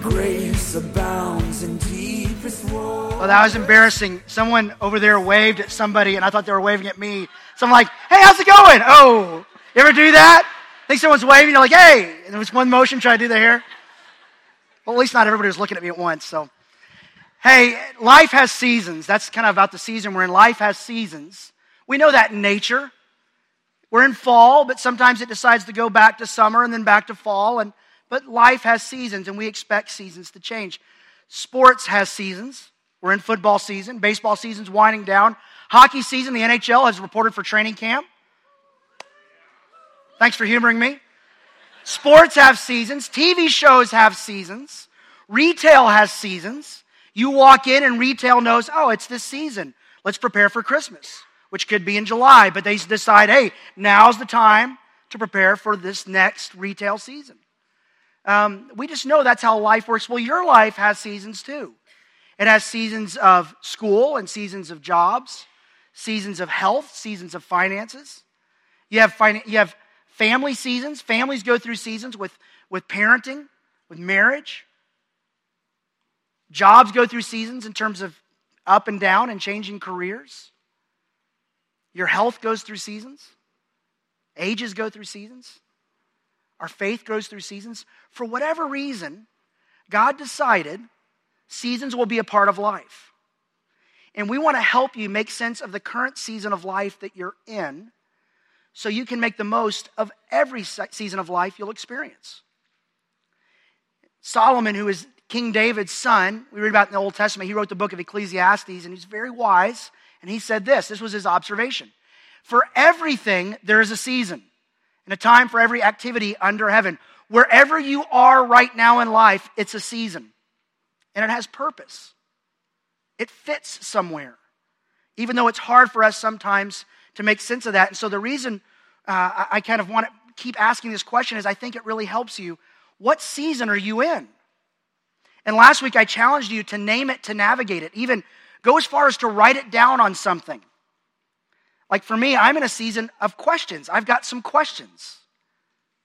grace abounds in deepest woe. Oh, that was embarrassing. Someone over there waved at somebody, and I thought they were waving at me. So I'm like, hey, how's it going? Oh, you ever do that? think someone's waving, you're like, hey, and there was one motion, try to do the hair. Well, at least not everybody was looking at me at once, so. Hey, life has seasons. That's kind of about the season we're in. Life has seasons. We know that in nature. We're in fall, but sometimes it decides to go back to summer and then back to fall. And, but life has seasons, and we expect seasons to change. Sports has seasons. We're in football season. Baseball season's winding down. Hockey season, the NHL has reported for training camp. Thanks for humoring me. Sports have seasons. TV shows have seasons. Retail has seasons. You walk in and retail knows, oh, it's this season. Let's prepare for Christmas, which could be in July, but they decide, hey, now's the time to prepare for this next retail season. Um, we just know that's how life works. Well, your life has seasons too. It has seasons of school and seasons of jobs, seasons of health, seasons of finances. You have, you have family seasons. Families go through seasons with, with parenting, with marriage. Jobs go through seasons in terms of up and down and changing careers. Your health goes through seasons. Ages go through seasons. Our faith goes through seasons. For whatever reason, God decided seasons will be a part of life. And we want to help you make sense of the current season of life that you're in so you can make the most of every season of life you'll experience. Solomon, who is King David's son, we read about in the Old Testament, he wrote the book of Ecclesiastes, and he's very wise. And he said this this was his observation For everything, there is a season and a time for every activity under heaven. Wherever you are right now in life, it's a season, and it has purpose. It fits somewhere, even though it's hard for us sometimes to make sense of that. And so the reason uh, I, I kind of want to keep asking this question is I think it really helps you. What season are you in? And last week I challenged you to name it, to navigate it, even go as far as to write it down on something. Like for me, I'm in a season of questions. I've got some questions.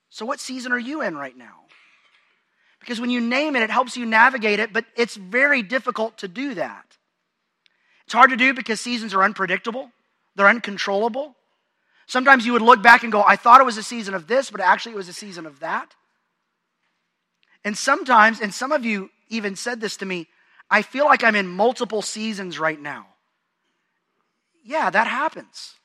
So, what season are you in right now? Because when you name it, it helps you navigate it, but it's very difficult to do that. It's hard to do because seasons are unpredictable, they're uncontrollable. Sometimes you would look back and go, I thought it was a season of this, but actually it was a season of that. And sometimes, and some of you even said this to me I feel like I'm in multiple seasons right now. Yeah, that happens.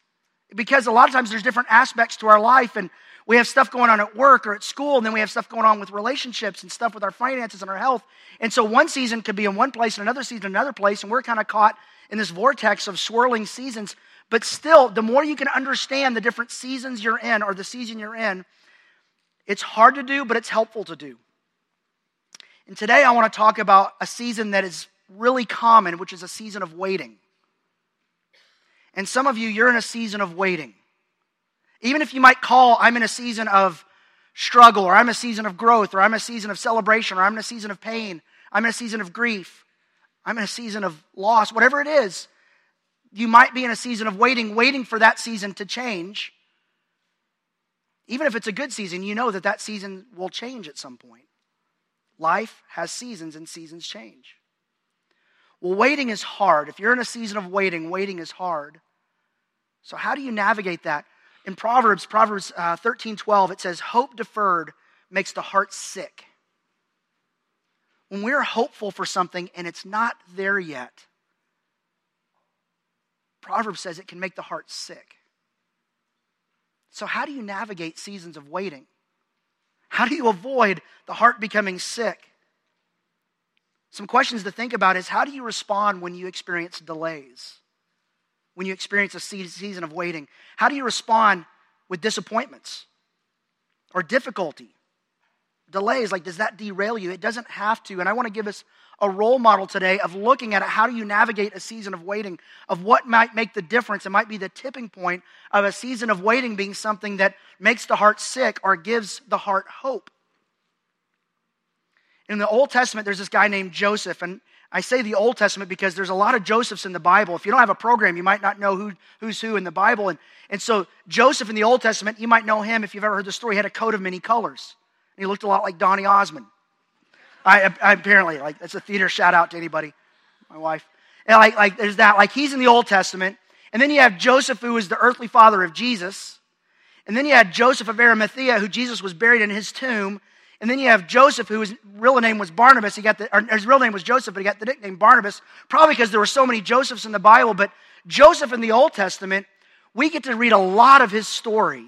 Because a lot of times there's different aspects to our life, and we have stuff going on at work or at school, and then we have stuff going on with relationships and stuff with our finances and our health. And so one season could be in one place and another season in another place, and we're kind of caught in this vortex of swirling seasons. But still, the more you can understand the different seasons you're in or the season you're in, it's hard to do, but it's helpful to do. And today I want to talk about a season that is really common, which is a season of waiting. And some of you, you're in a season of waiting. Even if you might call, I'm in a season of struggle, or I'm a season of growth, or I'm a season of celebration, or I'm in a season of pain, I'm in a season of grief, I'm in a season of loss, whatever it is, you might be in a season of waiting, waiting for that season to change. Even if it's a good season, you know that that season will change at some point. Life has seasons and seasons change. Well, waiting is hard. If you're in a season of waiting, waiting is hard. So, how do you navigate that? In Proverbs, Proverbs uh, 13 12, it says, Hope deferred makes the heart sick. When we're hopeful for something and it's not there yet, Proverbs says it can make the heart sick. So, how do you navigate seasons of waiting? How do you avoid the heart becoming sick? Some questions to think about is how do you respond when you experience delays? When you experience a season of waiting? How do you respond with disappointments or difficulty? Delays, like, does that derail you? It doesn't have to. And I want to give us a role model today of looking at it. How do you navigate a season of waiting? Of what might make the difference? It might be the tipping point of a season of waiting being something that makes the heart sick or gives the heart hope. In the Old Testament, there's this guy named Joseph, and I say the Old Testament because there's a lot of Josephs in the Bible. If you don't have a program, you might not know who, who's who in the Bible. And, and so, Joseph in the Old Testament, you might know him if you've ever heard the story. He had a coat of many colors. And he looked a lot like Donny Osmond. I, I apparently like that's a theater shout out to anybody, my wife. And like like there's that like he's in the Old Testament, and then you have Joseph who is the earthly father of Jesus, and then you had Joseph of Arimathea who Jesus was buried in his tomb, and then you have Joseph whose real name was Barnabas. He got the his real name was Joseph, but he got the nickname Barnabas probably because there were so many Josephs in the Bible. But Joseph in the Old Testament, we get to read a lot of his story.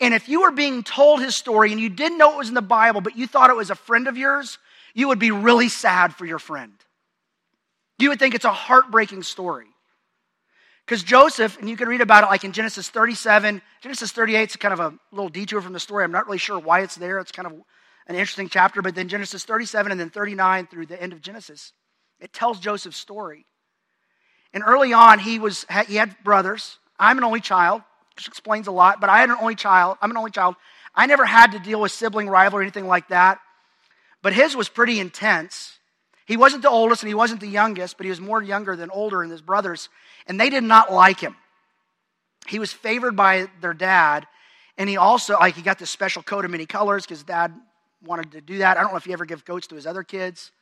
And if you were being told his story and you didn't know it was in the Bible, but you thought it was a friend of yours, you would be really sad for your friend. You would think it's a heartbreaking story. Because Joseph, and you can read about it like in Genesis 37, Genesis 38 is kind of a little detour from the story. I'm not really sure why it's there. It's kind of an interesting chapter. But then Genesis 37 and then 39 through the end of Genesis, it tells Joseph's story. And early on, he, was, he had brothers. I'm an only child, which explains a lot, but I had an only child. I'm an only child. I never had to deal with sibling rivalry or anything like that. But his was pretty intense. He wasn't the oldest and he wasn't the youngest, but he was more younger than older than his brothers. And they did not like him. He was favored by their dad. And he also, like, he got this special coat of many colors because dad wanted to do that. I don't know if he ever gave goats to his other kids.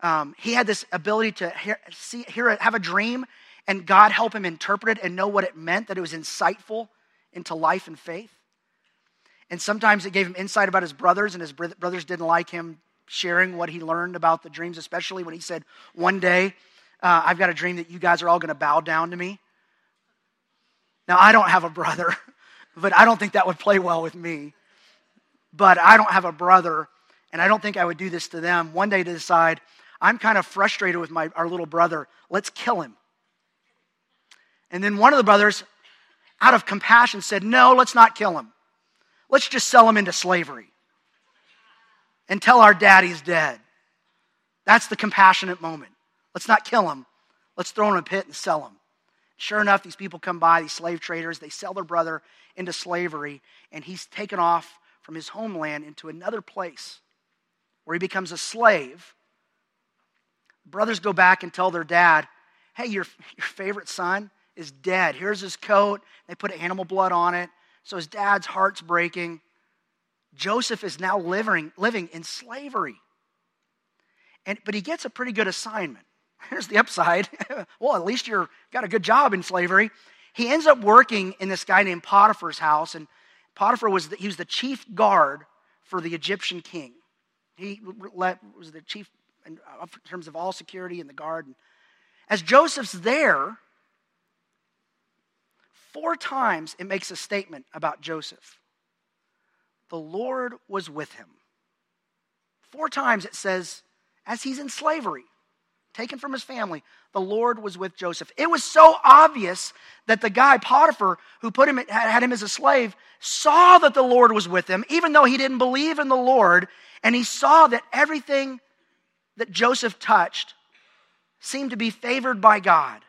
Um, he had this ability to hear, see, hear, have a dream and God help him interpret it and know what it meant, that it was insightful into life and faith. And sometimes it gave him insight about his brothers, and his brothers didn't like him sharing what he learned about the dreams, especially when he said, One day, uh, I've got a dream that you guys are all going to bow down to me. Now, I don't have a brother, but I don't think that would play well with me. But I don't have a brother, and I don't think I would do this to them. One day to decide, I'm kind of frustrated with my, our little brother. Let's kill him. And then one of the brothers, out of compassion, said, No, let's not kill him. Let's just sell him into slavery and tell our dad he's dead. That's the compassionate moment. Let's not kill him. Let's throw him in a pit and sell him. Sure enough, these people come by, these slave traders, they sell their brother into slavery, and he's taken off from his homeland into another place where he becomes a slave. Brothers go back and tell their dad, Hey, your, your favorite son is dead. Here's his coat. They put animal blood on it. So his dad's heart's breaking. Joseph is now living, living in slavery. And, but he gets a pretty good assignment. Here's the upside. well, at least you've got a good job in slavery. He ends up working in this guy named Potiphar's house, and Potiphar was the, he was the chief guard for the Egyptian king. He was the chief uh, in terms of all security and the guard. As Joseph's there, four times it makes a statement about Joseph the Lord was with him. Four times it says, as he's in slavery, taken from his family, the Lord was with Joseph. It was so obvious that the guy, Potiphar, who put him, had him as a slave, saw that the Lord was with him, even though he didn't believe in the Lord, and he saw that everything that Joseph touched seemed to be favored by God.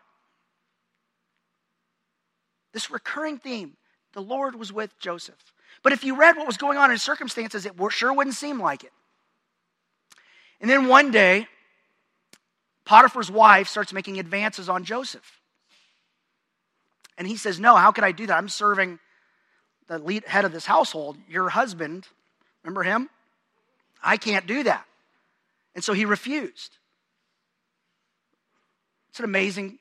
This recurring theme the Lord was with Joseph. But if you read what was going on in his circumstances, it sure wouldn't seem like it. And then one day, Potiphar's wife starts making advances on Joseph. And he says, No, how could I do that? I'm serving the lead, head of this household, your husband. Remember him? I can't do that. And so he refused. It's an amazing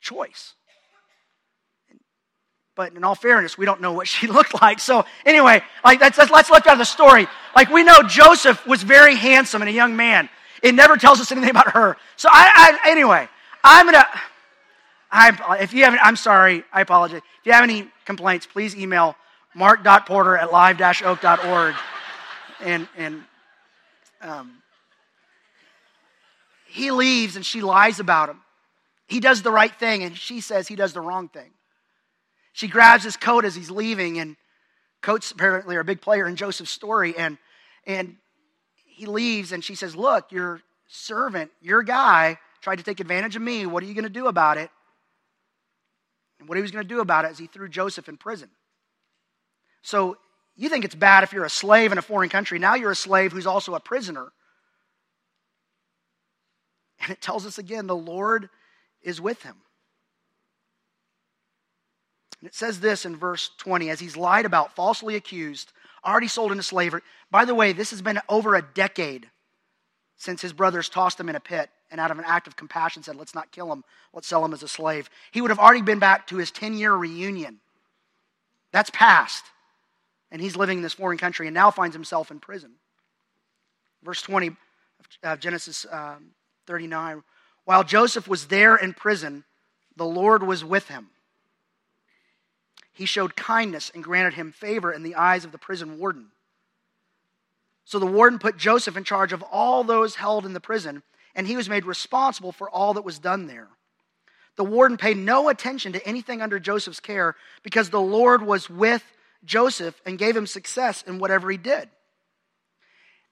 choice. But in all fairness, we don't know what she looked like. So anyway, like that's, that's, let's look at the story. Like we know Joseph was very handsome and a young man. It never tells us anything about her. So I, I anyway, I'm gonna. I, if you haven't, I'm sorry, I apologize. If you have any complaints, please email mark.porter at live-oak.org. And, and um, he leaves and she lies about him. He does the right thing and she says he does the wrong thing. She grabs his coat as he's leaving, and coats apparently are a big player in Joseph's story. And, and he leaves, and she says, Look, your servant, your guy, tried to take advantage of me. What are you going to do about it? And what he was going to do about it is he threw Joseph in prison. So you think it's bad if you're a slave in a foreign country. Now you're a slave who's also a prisoner. And it tells us again the Lord is with him. And it says this in verse 20 as he's lied about, falsely accused, already sold into slavery. By the way, this has been over a decade since his brothers tossed him in a pit and out of an act of compassion said, Let's not kill him, let's sell him as a slave. He would have already been back to his 10 year reunion. That's past. And he's living in this foreign country and now finds himself in prison. Verse 20 of Genesis um, 39 While Joseph was there in prison, the Lord was with him. He showed kindness and granted him favor in the eyes of the prison warden. So the warden put Joseph in charge of all those held in the prison, and he was made responsible for all that was done there. The warden paid no attention to anything under Joseph's care because the Lord was with Joseph and gave him success in whatever he did.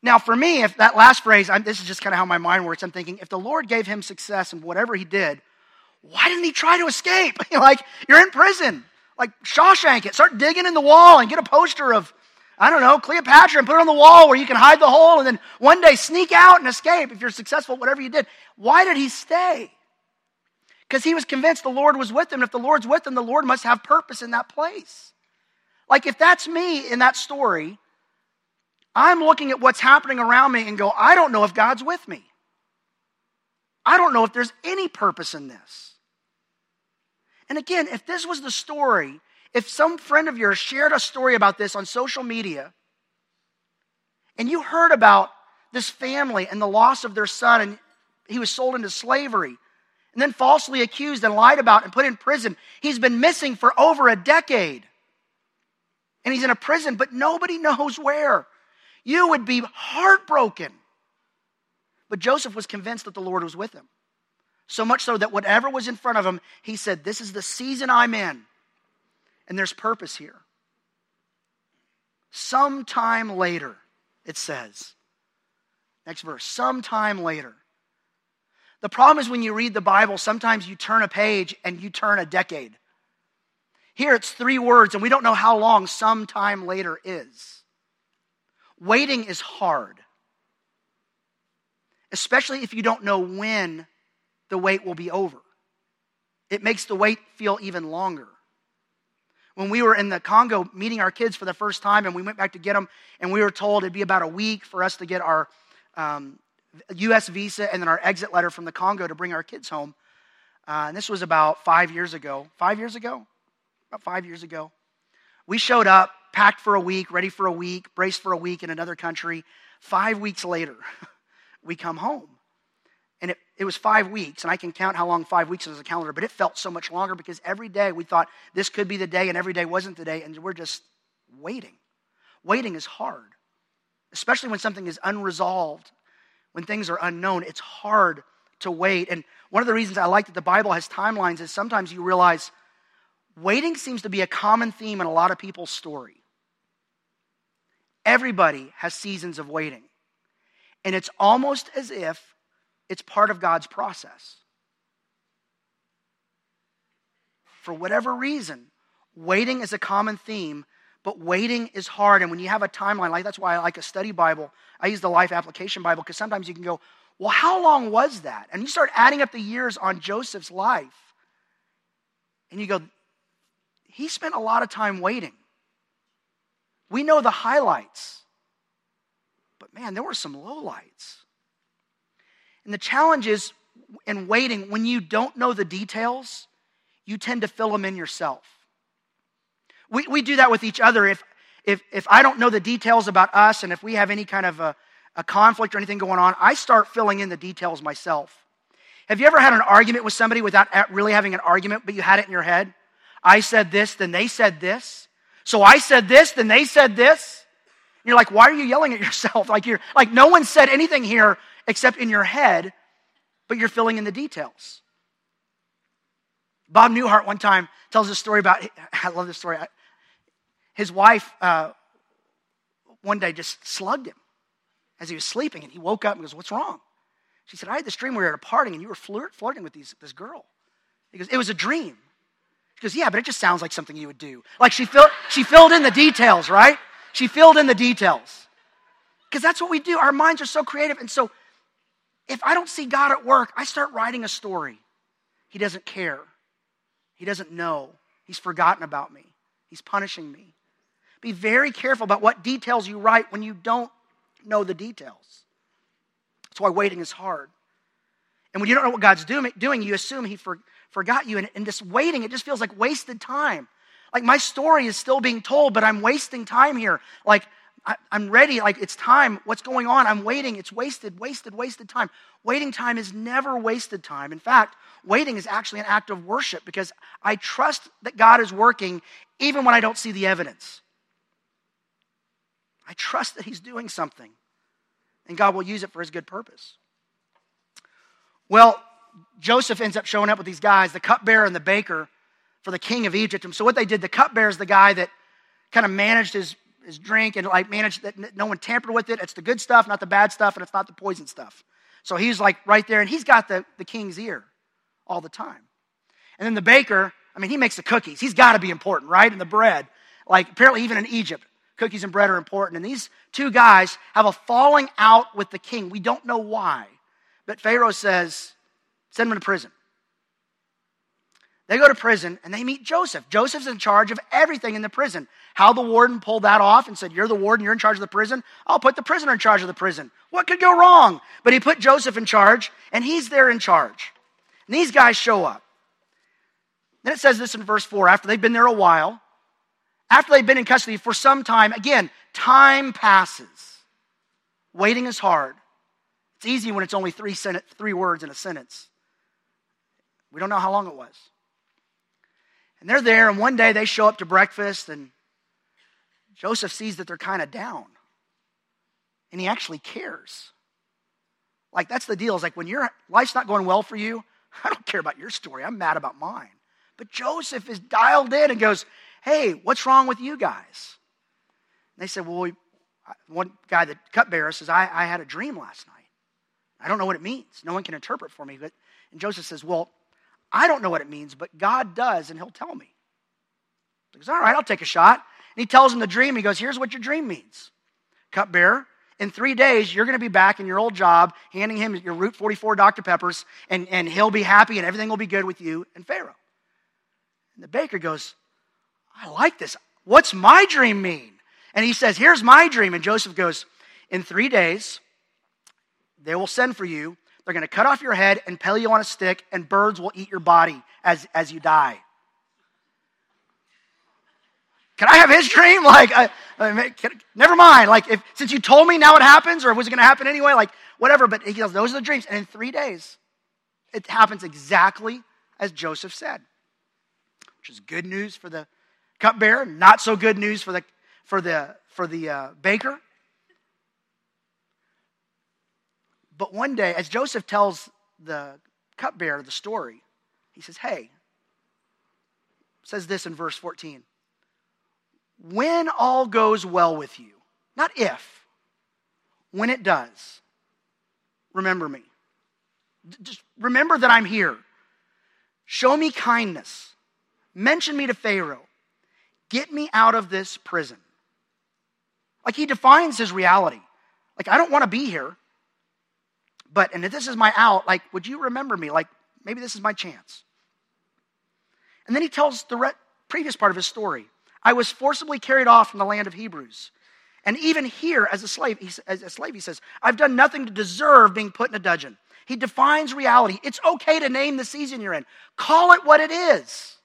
Now, for me, if that last phrase, I'm, this is just kind of how my mind works. I'm thinking, if the Lord gave him success in whatever he did, why didn't he try to escape? like, you're in prison. Like, Shawshank it. Start digging in the wall and get a poster of, I don't know, Cleopatra and put it on the wall where you can hide the hole and then one day sneak out and escape if you're successful, whatever you did. Why did he stay? Because he was convinced the Lord was with him. If the Lord's with him, the Lord must have purpose in that place. Like, if that's me in that story, I'm looking at what's happening around me and go, I don't know if God's with me. I don't know if there's any purpose in this. And again, if this was the story, if some friend of yours shared a story about this on social media, and you heard about this family and the loss of their son, and he was sold into slavery, and then falsely accused and lied about and put in prison, he's been missing for over a decade. And he's in a prison, but nobody knows where you would be heartbroken. But Joseph was convinced that the Lord was with him. So much so that whatever was in front of him, he said, This is the season I'm in. And there's purpose here. Sometime later, it says. Next verse. Sometime later. The problem is when you read the Bible, sometimes you turn a page and you turn a decade. Here it's three words, and we don't know how long sometime later is. Waiting is hard, especially if you don't know when the wait will be over. It makes the wait feel even longer. When we were in the Congo meeting our kids for the first time and we went back to get them, and we were told it'd be about a week for us to get our um, U.S. visa and then our exit letter from the Congo to bring our kids home. Uh, and this was about five years ago. Five years ago? About five years ago. We showed up packed for a week, ready for a week, braced for a week in another country. Five weeks later, we come home. And it, it was five weeks, and I can count how long five weeks is a calendar, but it felt so much longer because every day we thought this could be the day, and every day wasn't the day, and we're just waiting. Waiting is hard, especially when something is unresolved, when things are unknown. It's hard to wait. And one of the reasons I like that the Bible has timelines is sometimes you realize waiting seems to be a common theme in a lot of people's story. Everybody has seasons of waiting. And it's almost as if it's part of God's process. For whatever reason, waiting is a common theme, but waiting is hard. And when you have a timeline, like that's why I like a study Bible, I use the Life Application Bible, because sometimes you can go, well, how long was that? And you start adding up the years on Joseph's life, and you go, he spent a lot of time waiting. We know the highlights. But man, there were some lowlights. And the challenge is in waiting, when you don't know the details, you tend to fill them in yourself. We, we do that with each other. If, if, if I don't know the details about us and if we have any kind of a, a conflict or anything going on, I start filling in the details myself. Have you ever had an argument with somebody without really having an argument, but you had it in your head? I said this, then they said this. So I said this, then they said this. And you're like, why are you yelling at yourself? Like you're like no one said anything here except in your head, but you're filling in the details. Bob Newhart one time tells a story about. I love this story. His wife uh, one day just slugged him as he was sleeping, and he woke up and goes, "What's wrong?" She said, "I had this dream. where We were at a party, and you were flirt, flirting with these, this girl." He goes, "It was a dream." She goes, Yeah, but it just sounds like something you would do. Like she, filled, she filled in the details, right? She filled in the details. Because that's what we do. Our minds are so creative. And so if I don't see God at work, I start writing a story. He doesn't care, He doesn't know. He's forgotten about me, He's punishing me. Be very careful about what details you write when you don't know the details. That's why waiting is hard. And when you don't know what God's doing, you assume He for, forgot you. And, and this waiting, it just feels like wasted time. Like my story is still being told, but I'm wasting time here. Like I, am ready. Like it's time. What's going on? I'm waiting. It's wasted, wasted, wasted time. Waiting time is never wasted time. In fact, waiting is actually an act of worship because I trust that God is working even when I don't see the evidence. I trust that He's doing something and God will use it for His good purpose. Well, Joseph ends up showing up with these guys, the cupbearer and the baker for the king of Egypt. And so what they did, the cupbearer is the guy that kind of managed his, his drink and like managed that no one tampered with it. It's the good stuff, not the bad stuff, and it's not the poison stuff. So he's like right there, and he's got the, the king's ear all the time. And then the baker, I mean, he makes the cookies. He's got to be important, right? And the bread. Like apparently even in Egypt, cookies and bread are important. And these two guys have a falling out with the king. We don't know why. But Pharaoh says, send them to prison. They go to prison and they meet Joseph. Joseph's in charge of everything in the prison. How the warden pulled that off and said, You're the warden, you're in charge of the prison. I'll put the prisoner in charge of the prison. What could go wrong? But he put Joseph in charge and he's there in charge. And these guys show up. Then it says this in verse 4 after they've been there a while, after they've been in custody for some time, again, time passes. Waiting is hard. It's easy when it's only three, three words in a sentence. We don't know how long it was. And they're there, and one day they show up to breakfast, and Joseph sees that they're kind of down. And he actually cares. Like, that's the deal. Is like when your life's not going well for you, I don't care about your story. I'm mad about mine. But Joseph is dialed in and goes, Hey, what's wrong with you guys? And they said, Well, we, one guy, the cupbearer, says, I, I had a dream last night. I don't know what it means. No one can interpret for me. But, and Joseph says, Well, I don't know what it means, but God does, and He'll tell me. He goes, All right, I'll take a shot. And he tells him the dream. He goes, Here's what your dream means. Cupbearer, in three days, you're going to be back in your old job, handing him your Route 44 Dr. Peppers, and, and he'll be happy and everything will be good with you and Pharaoh. And the baker goes, I like this. What's my dream mean? And he says, Here's my dream. And Joseph goes, In three days, they will send for you they're going to cut off your head and pile you on a stick, and birds will eat your body as, as you die. Can I have his dream? Like, I, I can, never mind. Like, if since you told me now it happens, or was it going to happen anyway? Like, whatever. But he goes, those are the dreams. And in three days, it happens exactly as Joseph said, which is good news for the cupbearer, not so good news for the for the for the uh, baker. But one day, as Joseph tells the cupbearer the story, he says, Hey, says this in verse 14. When all goes well with you, not if, when it does, remember me. Just remember that I'm here. Show me kindness. Mention me to Pharaoh. Get me out of this prison. Like he defines his reality. Like, I don't want to be here. But, and if this is my out, like, would you remember me? Like, maybe this is my chance. And then he tells the re- previous part of his story. I was forcibly carried off from the land of Hebrews. And even here, as a slave, he, as a slave, he says, I've done nothing to deserve being put in a dungeon. He defines reality. It's okay to name the season you're in. Call it what it is.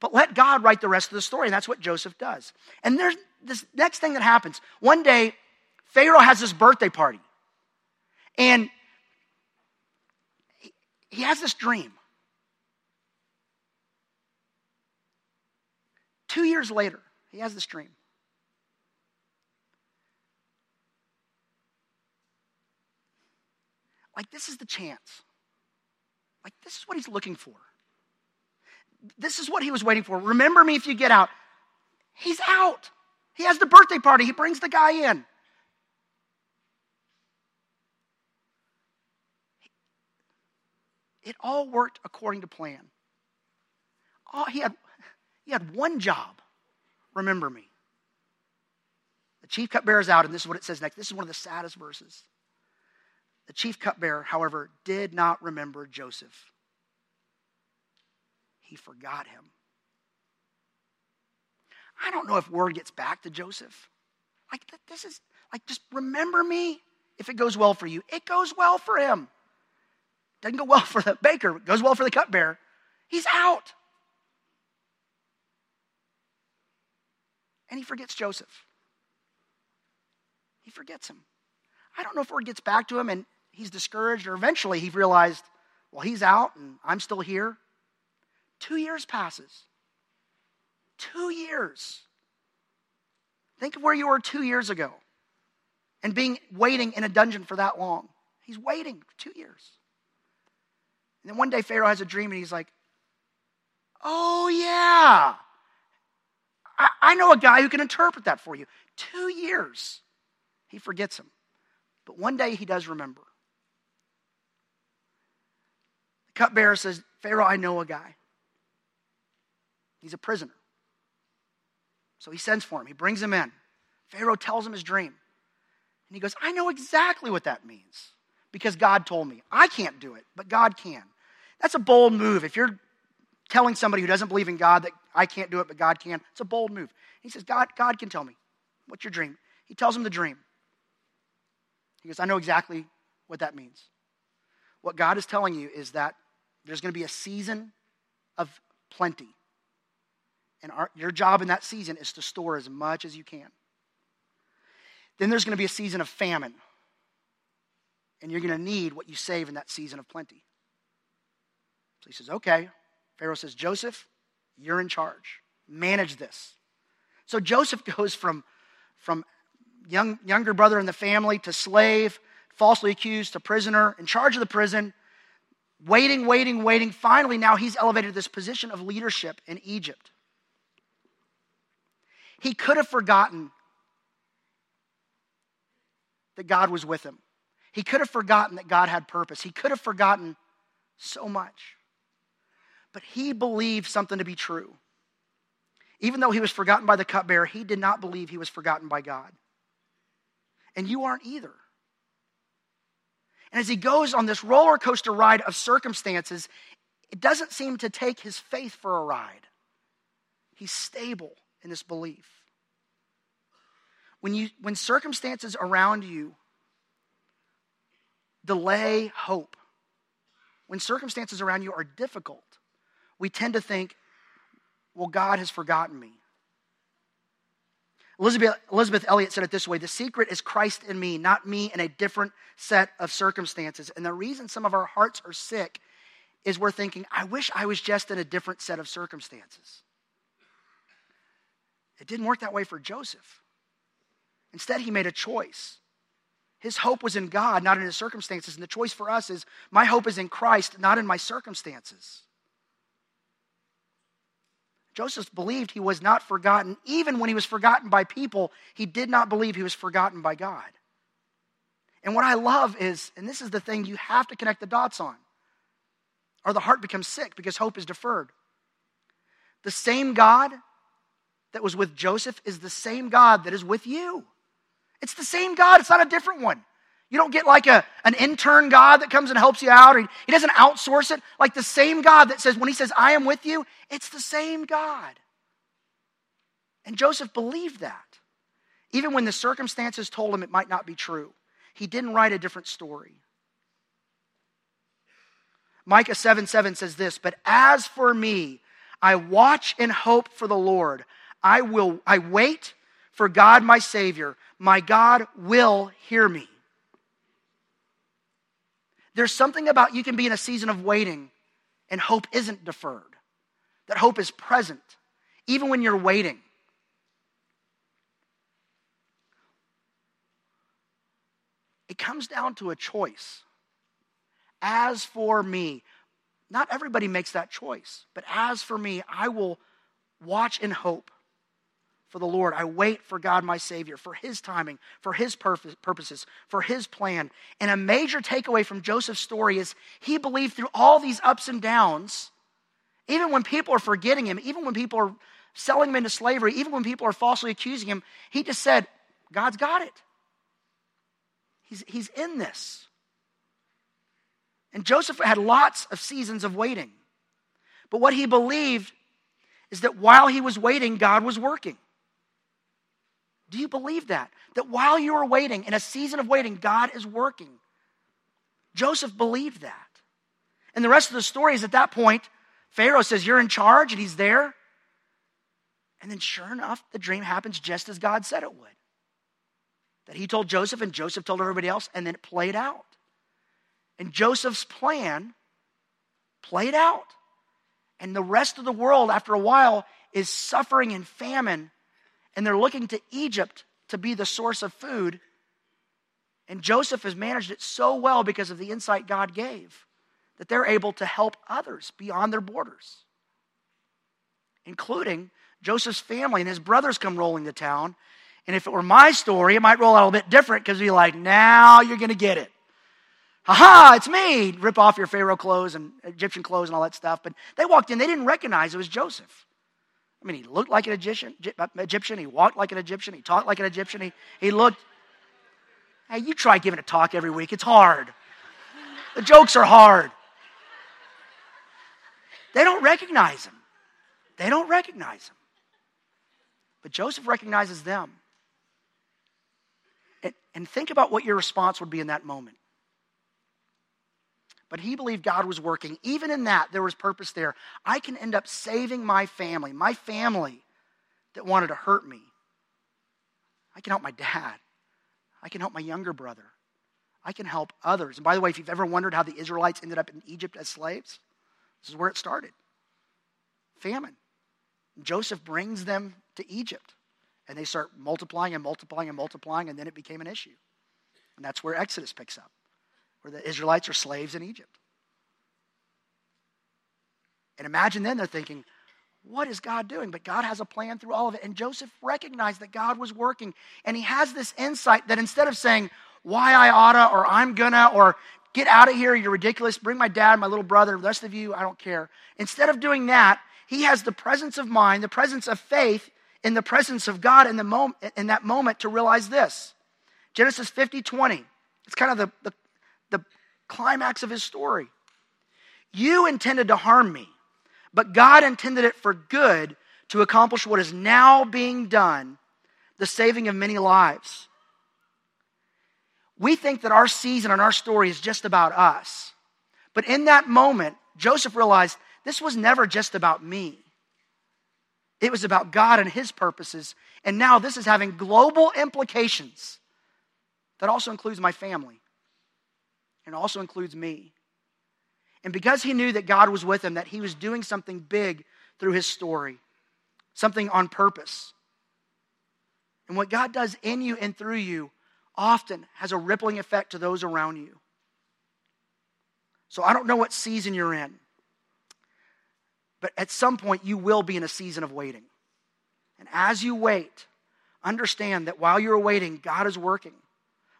But let God write the rest of the story. And that's what Joseph does. And there's this next thing that happens. One day, Pharaoh has this birthday party. And he has this dream. Two years later, he has this dream. Like, this is the chance. Like, this is what he's looking for. This is what he was waiting for. Remember me if you get out. He's out. He has the birthday party. He brings the guy in. It all worked according to plan. Oh, he had, he had one job. Remember me. The chief cupbearer is out, and this is what it says next. This is one of the saddest verses. The chief cupbearer, however, did not remember Joseph. He forgot him. I don't know if word gets back to Joseph. Like, this is, like, just remember me if it goes well for you, it goes well for him. Doesn't go well for the baker, goes well for the cupbearer. He's out. And he forgets Joseph. He forgets him. I don't know if word gets back to him and he's discouraged, or eventually he realized, well, he's out and I'm still here. Two years passes. Two years. Think of where you were two years ago and being waiting in a dungeon for that long. He's waiting for two years. And then one day Pharaoh has a dream and he's like, Oh, yeah. I, I know a guy who can interpret that for you. Two years. He forgets him. But one day he does remember. The cupbearer says, Pharaoh, I know a guy. He's a prisoner. So he sends for him. He brings him in. Pharaoh tells him his dream. And he goes, I know exactly what that means because God told me. I can't do it, but God can. That's a bold move. If you're telling somebody who doesn't believe in God that I can't do it, but God can, it's a bold move. He says, God, God can tell me. What's your dream? He tells him the dream. He goes, I know exactly what that means. What God is telling you is that there's going to be a season of plenty. And our, your job in that season is to store as much as you can. Then there's going to be a season of famine. And you're going to need what you save in that season of plenty. So he says, Okay. Pharaoh says, Joseph, you're in charge. Manage this. So Joseph goes from, from young, younger brother in the family to slave, falsely accused to prisoner, in charge of the prison, waiting, waiting, waiting. Finally, now he's elevated to this position of leadership in Egypt. He could have forgotten that God was with him. He could have forgotten that God had purpose. He could have forgotten so much. But he believed something to be true. Even though he was forgotten by the cupbearer, he did not believe he was forgotten by God. And you aren't either. And as he goes on this roller coaster ride of circumstances, it doesn't seem to take his faith for a ride. He's stable in this belief. When, you, when circumstances around you delay hope, when circumstances around you are difficult, we tend to think, well, God has forgotten me. Elizabeth, Elisabeth Elliot said it this way The secret is Christ in me, not me in a different set of circumstances. And the reason some of our hearts are sick is we're thinking, I wish I was just in a different set of circumstances. It didn't work that way for Joseph. Instead, he made a choice. His hope was in God, not in his circumstances. And the choice for us is my hope is in Christ, not in my circumstances. Joseph believed he was not forgotten. Even when he was forgotten by people, he did not believe he was forgotten by God. And what I love is, and this is the thing you have to connect the dots on, or the heart becomes sick because hope is deferred. The same God that was with Joseph is the same God that is with you. It's the same God, it's not a different one. You don't get like a, an intern God that comes and helps you out, or he, doesn't outsource it. Like the same God that says, when he says, I am with you, it's the same God. And Joseph believed that. Even when the circumstances told him it might not be true, he didn't write a different story. Micah 7 7 says this, but as for me, I watch and hope for the Lord. I will I wait for God my Savior. My God will hear me. There's something about you can be in a season of waiting and hope isn't deferred, that hope is present, even when you're waiting. It comes down to a choice. As for me, not everybody makes that choice, but as for me, I will watch in hope for the Lord. I wait for God, my Savior, for His timing, for His purposes, for His plan. And a major takeaway from Joseph's story is he believed through all these ups and downs, even when people are forgetting him, even when people are selling him into slavery, even when people are falsely accusing him, he just said, God's got it. He's, he's in this. And Joseph had lots of seasons of waiting. But what he believed is that while he was waiting, God was working. Do you believe that? That while you are waiting, in a season of waiting, God is working. Joseph believed that. And the rest of the story is at that point, Pharaoh says, You're in charge, and he's there. And then, sure enough, the dream happens just as God said it would. That he told Joseph, and Joseph told everybody else, and then it played out. And Joseph's plan played out. And the rest of the world, after a while, is suffering in famine, and they're looking to Egypt to be the source of food. And Joseph has managed it so well because of the insight God gave that they're able to help others beyond their borders, including Joseph's family and his brothers come rolling to town. And if it were my story, it might roll out a bit different because you're like, now you're going to get it. Ha ha, it's me. Rip off your Pharaoh clothes and Egyptian clothes and all that stuff. But they walked in, they didn't recognize it was Joseph. I mean, he looked like an Egyptian, uh, Egyptian. He walked like an Egyptian. He talked like an Egyptian. He, he looked. Hey, you try giving a talk every week. It's hard. The jokes are hard. They don't recognize him. They don't recognize him. But Joseph recognizes them. And, and think about what your response would be in that moment. But he believed God was working. Even in that, there was purpose there. I can end up saving my family, my family that wanted to hurt me. I can help my dad. I can help my younger brother. I can help others. And by the way, if you've ever wondered how the Israelites ended up in Egypt as slaves, this is where it started famine. Joseph brings them to Egypt, and they start multiplying and multiplying and multiplying, and then it became an issue. And that's where Exodus picks up, where the Israelites are slaves in Egypt. And imagine then they're thinking, what is God doing? But God has a plan through all of it. And Joseph recognized that God was working. And he has this insight that instead of saying, why I oughta, or I'm gonna, or get out of here, you're ridiculous, bring my dad, my little brother, the rest of you, I don't care. Instead of doing that, he has the presence of mind, the presence of faith in the presence of God in, the moment, in that moment to realize this. Genesis 50 20. It's kind of the, the, the climax of his story. You intended to harm me, but God intended it for good to accomplish what is now being done the saving of many lives. We think that our season and our story is just about us. But in that moment, Joseph realized this was never just about me. It was about God and His purposes. And now this is having global implications that also includes my family and also includes me. And because he knew that God was with him, that he was doing something big through his story, something on purpose. And what God does in you and through you often has a rippling effect to those around you. So I don't know what season you're in. But at some point, you will be in a season of waiting. And as you wait, understand that while you're waiting, God is working.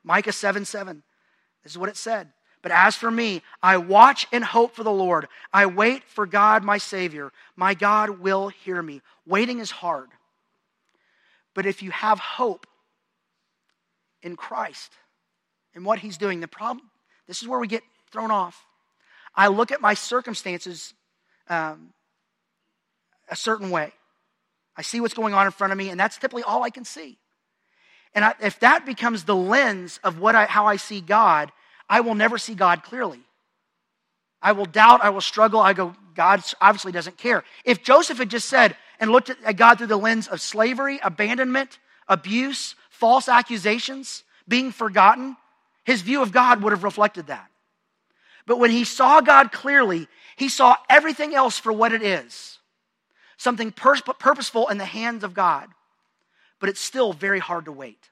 Micah 7 7, this is what it said. But as for me, I watch and hope for the Lord. I wait for God, my Savior. My God will hear me. Waiting is hard. But if you have hope in Christ and what He's doing, the problem, this is where we get thrown off. I look at my circumstances um, a certain way. I see what's going on in front of me, and that's typically all I can see. And I, if that becomes the lens of what I, how I see God, I will never see God clearly. I will doubt, I will struggle. I go, God obviously doesn't care. If Joseph had just said and looked at God through the lens of slavery, abandonment, abuse, false accusations, being forgotten, his view of God would have reflected that. But when he saw God clearly, he saw everything else for what it is something purposeful in the hands of God, but it's still very hard to wait.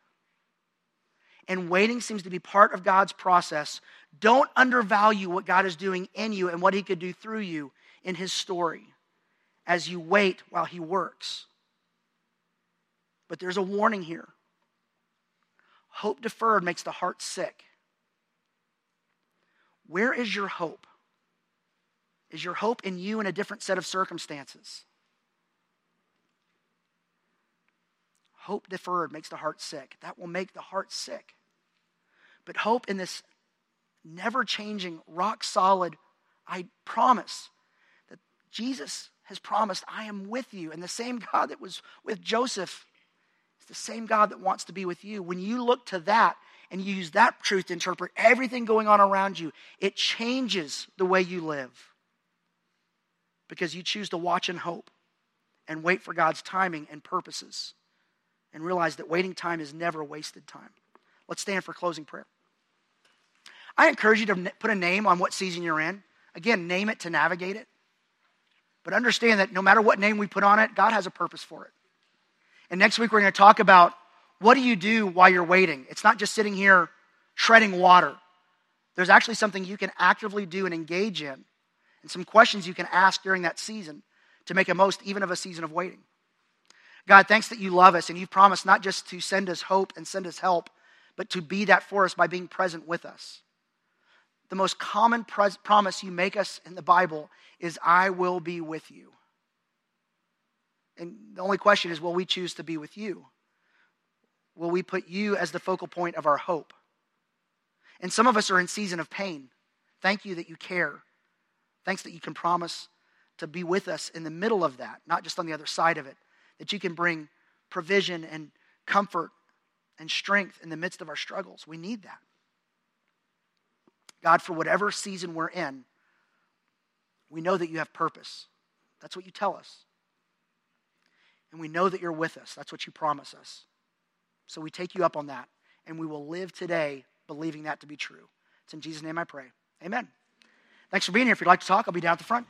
And waiting seems to be part of God's process. Don't undervalue what God is doing in you and what He could do through you in His story as you wait while He works. But there's a warning here hope deferred makes the heart sick. Where is your hope? Is your hope in you in a different set of circumstances? Hope deferred makes the heart sick. That will make the heart sick. But hope in this never changing, rock solid, I promise that Jesus has promised, I am with you. And the same God that was with Joseph is the same God that wants to be with you. When you look to that and you use that truth to interpret everything going on around you, it changes the way you live because you choose to watch and hope and wait for God's timing and purposes and realize that waiting time is never wasted time. Let's stand for closing prayer. I encourage you to put a name on what season you're in. Again, name it to navigate it. But understand that no matter what name we put on it, God has a purpose for it. And next week, we're going to talk about what do you do while you're waiting? It's not just sitting here treading water. There's actually something you can actively do and engage in, and some questions you can ask during that season to make a most even of a season of waiting. God, thanks that you love us and you've promised not just to send us hope and send us help, but to be that for us by being present with us. The most common pres- promise you make us in the Bible is, I will be with you. And the only question is, will we choose to be with you? Will we put you as the focal point of our hope? And some of us are in season of pain. Thank you that you care. Thanks that you can promise to be with us in the middle of that, not just on the other side of it. That you can bring provision and comfort and strength in the midst of our struggles. We need that. God, for whatever season we're in, we know that you have purpose. That's what you tell us. And we know that you're with us. That's what you promise us. So we take you up on that, and we will live today believing that to be true. It's in Jesus' name I pray. Amen. Thanks for being here. If you'd like to talk, I'll be down at the front.